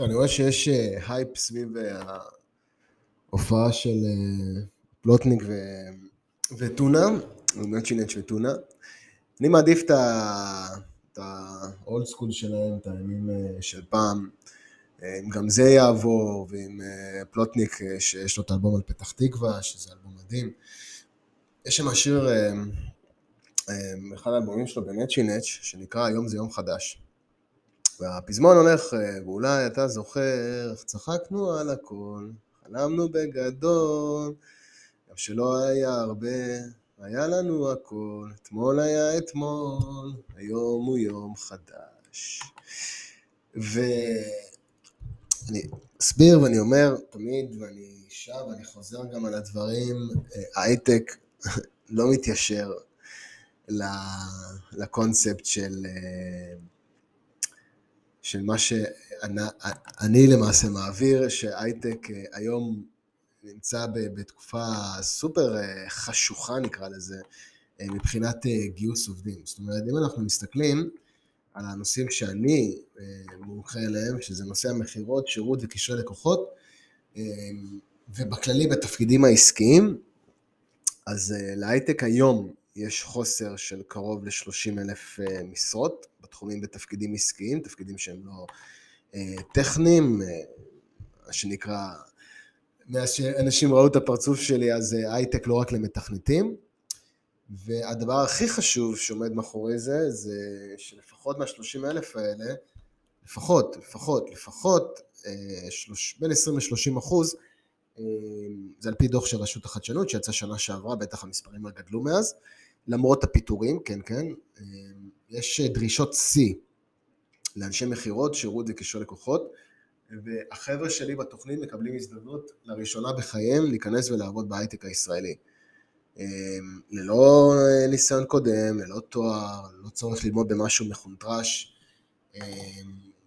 אני רואה שיש אה, הייפ סביב אה, ההופעה של אה, פלוטניק ו... וטונה, באמת נצ'י נצ' וטונה. אני מעדיף את ה old school שלהם, את הימים של פעם. אם גם זה יעבור, ועם פלוטניק שיש לו את האלבום על פתח תקווה, שזה אלבום מדהים. יש שם שיר, אחד האלבומים שלו כנצ'י שנקרא היום זה יום חדש. והפזמון הולך, אה, ואולי אתה זוכר איך צחקנו על הכל, חלמנו בגדול, גם שלא היה הרבה, היה לנו הכל, אתמול היה אתמול, היום הוא יום חדש. ואני אסביר ואני אומר תמיד, ואני שב ואני חוזר גם על הדברים, אה, הייטק לא מתיישר לקונספט של אה, של מה שאני למעשה מעביר, שהייטק אה, היום נמצא בתקופה סופר אה, חשוכה נקרא לזה, אה, מבחינת גיוס עובדים. זאת אומרת, אם אנחנו מסתכלים על הנושאים שאני מומחה אליהם, שזה נושא המכירות, שירות וקשרי לקוחות, ובכללי בתפקידים העסקיים, אז להייטק היום יש חוסר של קרוב ל-30 אלף משרות, בתחומים בתפקידים עסקיים, תפקידים שהם לא אה, טכניים, אה, מה שנקרא, מאז שאנשים ראו את הפרצוף שלי אז אה, הייטק לא רק למתכנתים. והדבר הכי חשוב שעומד מאחורי זה, זה שלפחות מה-30 אלף האלה, לפחות, לפחות, לפחות, שלוש, בין 20 ל-30 אחוז, זה על פי דוח של רשות החדשנות שיצא שנה שעברה, בטח המספרים רק גדלו מאז, למרות הפיטורים, כן, כן, יש דרישות שיא לאנשי מכירות, שירות וקישור לקוחות, והחבר'ה שלי בתוכנית מקבלים הזדמנות לראשונה בחייהם להיכנס ולעבוד בהייטק הישראלי. אמ, ללא ניסיון קודם, ללא תואר, לא צורך ללמוד במשהו מחונטרש, אמ,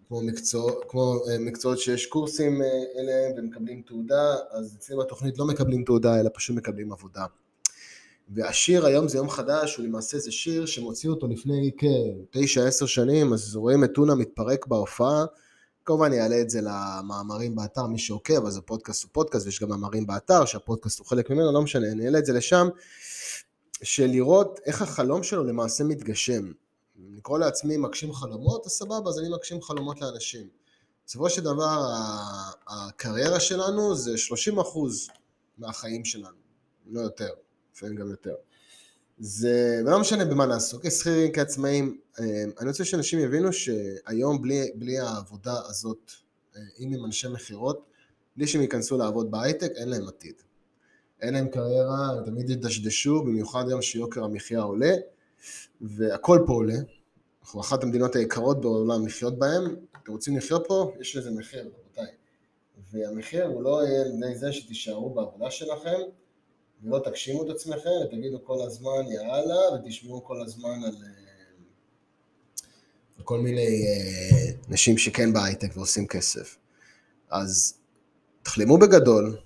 כמו, מקצוע, כמו אה, מקצועות שיש קורסים אה, אליהם ומקבלים תעודה, אז אצלי בתוכנית לא מקבלים תעודה אלא פשוט מקבלים עבודה. והשיר היום זה יום חדש, הוא למעשה זה שיר שמוציא אותו לפני כ-9-10 שנים, אז רואים את טונה מתפרק בהופעה. כמובן אני אעלה את זה למאמרים באתר, מי שעוקב, אז הפודקאסט הוא פודקאסט, ויש גם מאמרים באתר, שהפודקאסט הוא חלק ממנו, לא משנה, אני אעלה את זה לשם, של לראות איך החלום שלו למעשה מתגשם. לקרוא לעצמי מגשים חלומות, אז סבבה, אז אני מגשים חלומות לאנשים. בסופו של דבר, הקריירה שלנו זה 30% מהחיים שלנו, לא יותר. לפעמים גם יותר. זה לא משנה במה נעסוק, כשכירים, כעצמאים, אה, אני רוצה שאנשים יבינו שהיום בלי, בלי העבודה הזאת, אה, אם הם אנשי מכירות, בלי שהם ייכנסו לעבוד בהייטק, אין להם עתיד. אין להם קריירה, הם תמיד ידשדשו, במיוחד היום שיוקר המחיה עולה, והכל פה עולה. אנחנו אחת המדינות היקרות בעולם לחיות בהן, אתם רוצים לחיות פה, יש לזה מחיר, רבותיי. והמחיר הוא לא יהיה על זה שתישארו בעבודה שלכם, ולא תגשימו את עצמכם, ותגידו כל הזמן יאללה, ותשמעו כל הזמן על, אה, על כל מיני אה, אנשים שכן בהייטק ועושים כסף. אז תחלמו בגדול,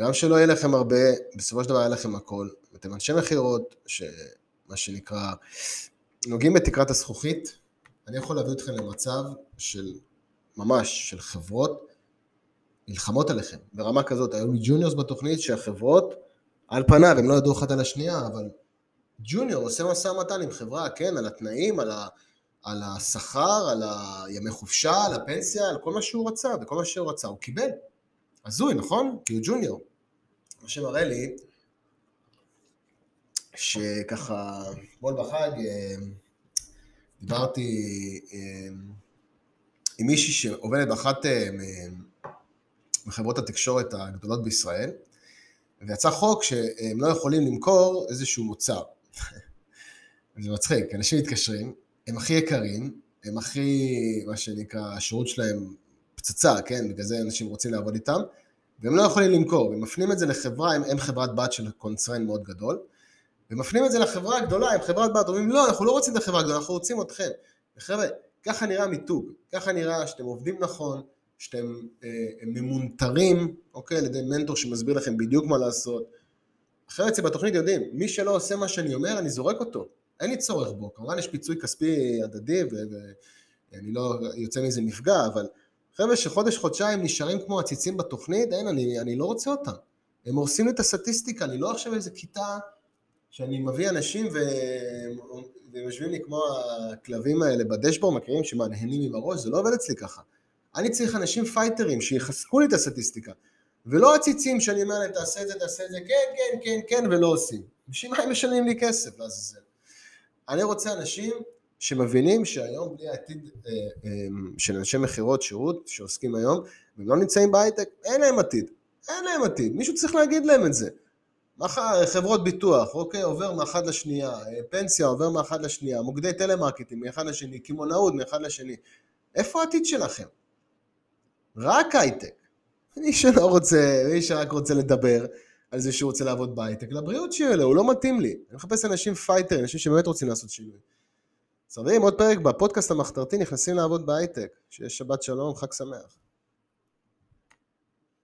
גם שלא יהיה לכם הרבה, בסופו של דבר יהיה לכם הכל. אתם אנשי מכירות, שמה שנקרא, נוגעים בתקרת הזכוכית, אני יכול להביא אתכם למצב של, ממש, של חברות נלחמות עליכם, ברמה כזאת. היו לי ג'וניורס בתוכנית שהחברות על פניו הם לא ידעו אחת על השנייה, אבל ג'וניור עושה משא ומתן עם חברה, כן, על התנאים, על, ה, על השכר, על הימי חופשה, על הפנסיה, על כל מה שהוא רצה, וכל מה שהוא רצה הוא קיבל. הזוי, נכון? כי הוא ג'וניור. מה שמראה לי, שככה, אתמול בחג אה, דיברתי אה, עם מישהי שעובדת באחת אה, מחברות התקשורת הגדולות בישראל, ויצא חוק שהם לא יכולים למכור איזשהו מוצר. זה מצחיק, אנשים מתקשרים, הם הכי יקרים, הם הכי, מה שנקרא, השירות שלהם פצצה, כן? בגלל זה אנשים רוצים לעבוד איתם, והם לא יכולים למכור, הם מפנים את זה לחברה, הם, הם חברת בת של קונצרן מאוד גדול, ומפנים את זה לחברה הגדולה, הם חברת בת, אומרים לא, אנחנו לא רוצים את החברה הגדולה, אנחנו רוצים אתכם. וחבר'ה, ככה נראה מיתוג, ככה נראה שאתם עובדים נכון, שאתם אה, ממונטרים, אוקיי, על ידי מנטור שמסביר לכם בדיוק מה לעשות. אחרי אצלי בתוכנית יודעים, מי שלא עושה מה שאני אומר, אני זורק אותו. אין לי צורך בו. כמובן יש פיצוי כספי הדדי, ואני לא יוצא מזה נפגע, אבל חבר'ה שחודש, חודשיים נשארים כמו עציצים בתוכנית, אין, אני, אני לא רוצה אותם. הם הורסים לי את הסטטיסטיקה, אני לא עכשיו איזה כיתה שאני מביא אנשים ו... והם יושבים לי כמו הכלבים האלה בדשבורד, מכירים שמנהנים עם הראש, זה לא עובד אצלי ככה. אני צריך אנשים פייטרים שיחזקו לי את הסטטיסטיקה, ולא עציצים שאני אומר להם תעשה את זה, תעשה את זה, כן, כן, כן, כן, ולא עושים. בשביל מה הם משלמים לי כסף לעזאזל? אני רוצה אנשים שמבינים שהיום בלי העתיד אה, אה, של אנשי מכירות, שירות, שעוסקים היום, והם לא נמצאים בהייטק, אין להם עתיד. אין להם עתיד, מישהו צריך להגיד להם את זה. חברות ביטוח, אוקיי, עובר מאחד לשנייה, אה, פנסיה עובר מאחד לשנייה, מוקדי טלמרקטים מאחד לשני, קמעונאות מאחד לשני. איפה העתיד שלכם? רק הייטק. מי שלא רוצה, מי שרק רוצה לדבר על זה שהוא רוצה לעבוד בהייטק, לבריאות שיהיה לו, הוא לא מתאים לי. אני מחפש אנשים פייטרים, אנשים שבאמת רוצים לעשות שינוי. חברים, עוד פרק בפודקאסט המחתרתי, נכנסים לעבוד בהייטק. שיהיה שבת שלום, חג שמח.